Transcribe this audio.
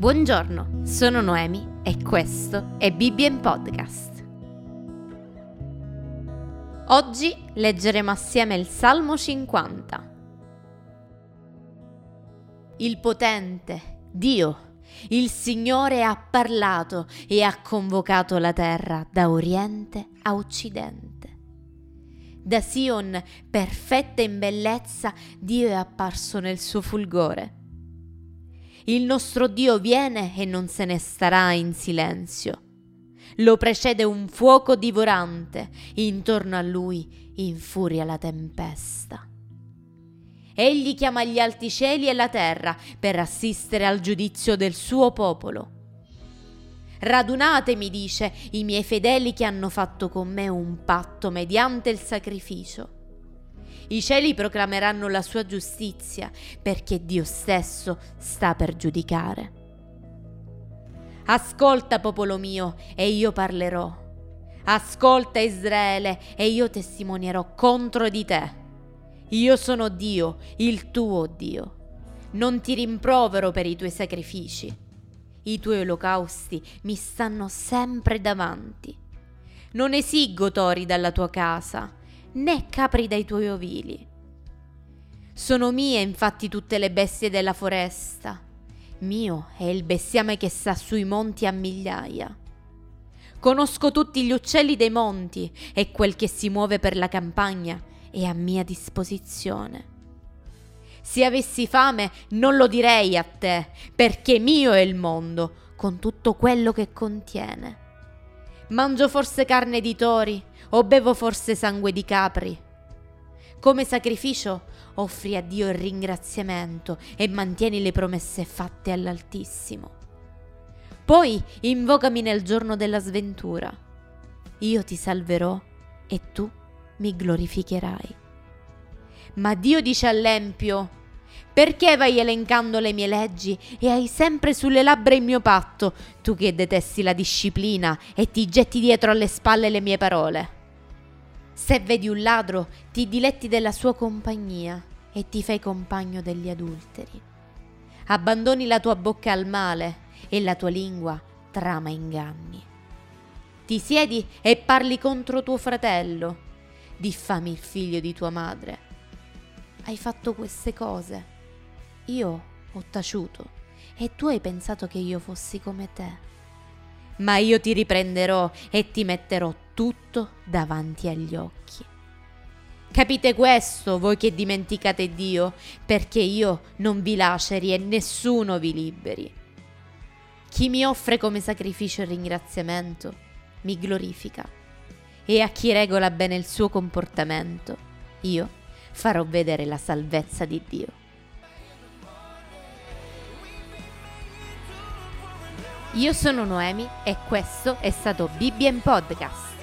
Buongiorno, sono Noemi e questo è Bibbia Podcast. Oggi leggeremo assieme il Salmo 50. Il potente, Dio, il Signore ha parlato e ha convocato la terra da oriente a occidente. Da Sion, perfetta in bellezza, Dio è apparso nel suo fulgore. Il nostro Dio viene e non se ne starà in silenzio. Lo precede un fuoco divorante, intorno a lui infuria la tempesta. Egli chiama gli alti cieli e la terra per assistere al giudizio del suo popolo. Radunatemi, dice, i miei fedeli che hanno fatto con me un patto mediante il sacrificio. I cieli proclameranno la sua giustizia perché Dio stesso sta per giudicare. Ascolta, popolo mio, e io parlerò. Ascolta, Israele, e io testimonierò contro di te. Io sono Dio, il tuo Dio. Non ti rimprovero per i tuoi sacrifici. I tuoi olocausti mi stanno sempre davanti. Non esigo tori dalla tua casa né capri dai tuoi ovili. Sono mie infatti tutte le bestie della foresta. Mio è il bestiame che sta sui monti a migliaia. Conosco tutti gli uccelli dei monti e quel che si muove per la campagna è a mia disposizione. Se avessi fame non lo direi a te, perché mio è il mondo, con tutto quello che contiene. Mangio forse carne di tori o bevo forse sangue di capri? Come sacrificio offri a Dio il ringraziamento e mantieni le promesse fatte all'Altissimo. Poi invocami nel giorno della sventura. Io ti salverò e tu mi glorificherai. Ma Dio dice all'Empio, perché vai elencando le mie leggi e hai sempre sulle labbra il mio patto, tu che detesti la disciplina e ti getti dietro alle spalle le mie parole? Se vedi un ladro, ti diletti della sua compagnia e ti fai compagno degli adulteri. Abbandoni la tua bocca al male e la tua lingua trama inganni. Ti siedi e parli contro tuo fratello, diffami il figlio di tua madre. Hai fatto queste cose io ho taciuto e tu hai pensato che io fossi come te. Ma io ti riprenderò e ti metterò tutto davanti agli occhi. Capite questo, voi che dimenticate Dio, perché io non vi laceri e nessuno vi liberi. Chi mi offre come sacrificio il ringraziamento, mi glorifica. E a chi regola bene il suo comportamento, io farò vedere la salvezza di Dio. Io sono Noemi e questo è stato Bibbia Podcast.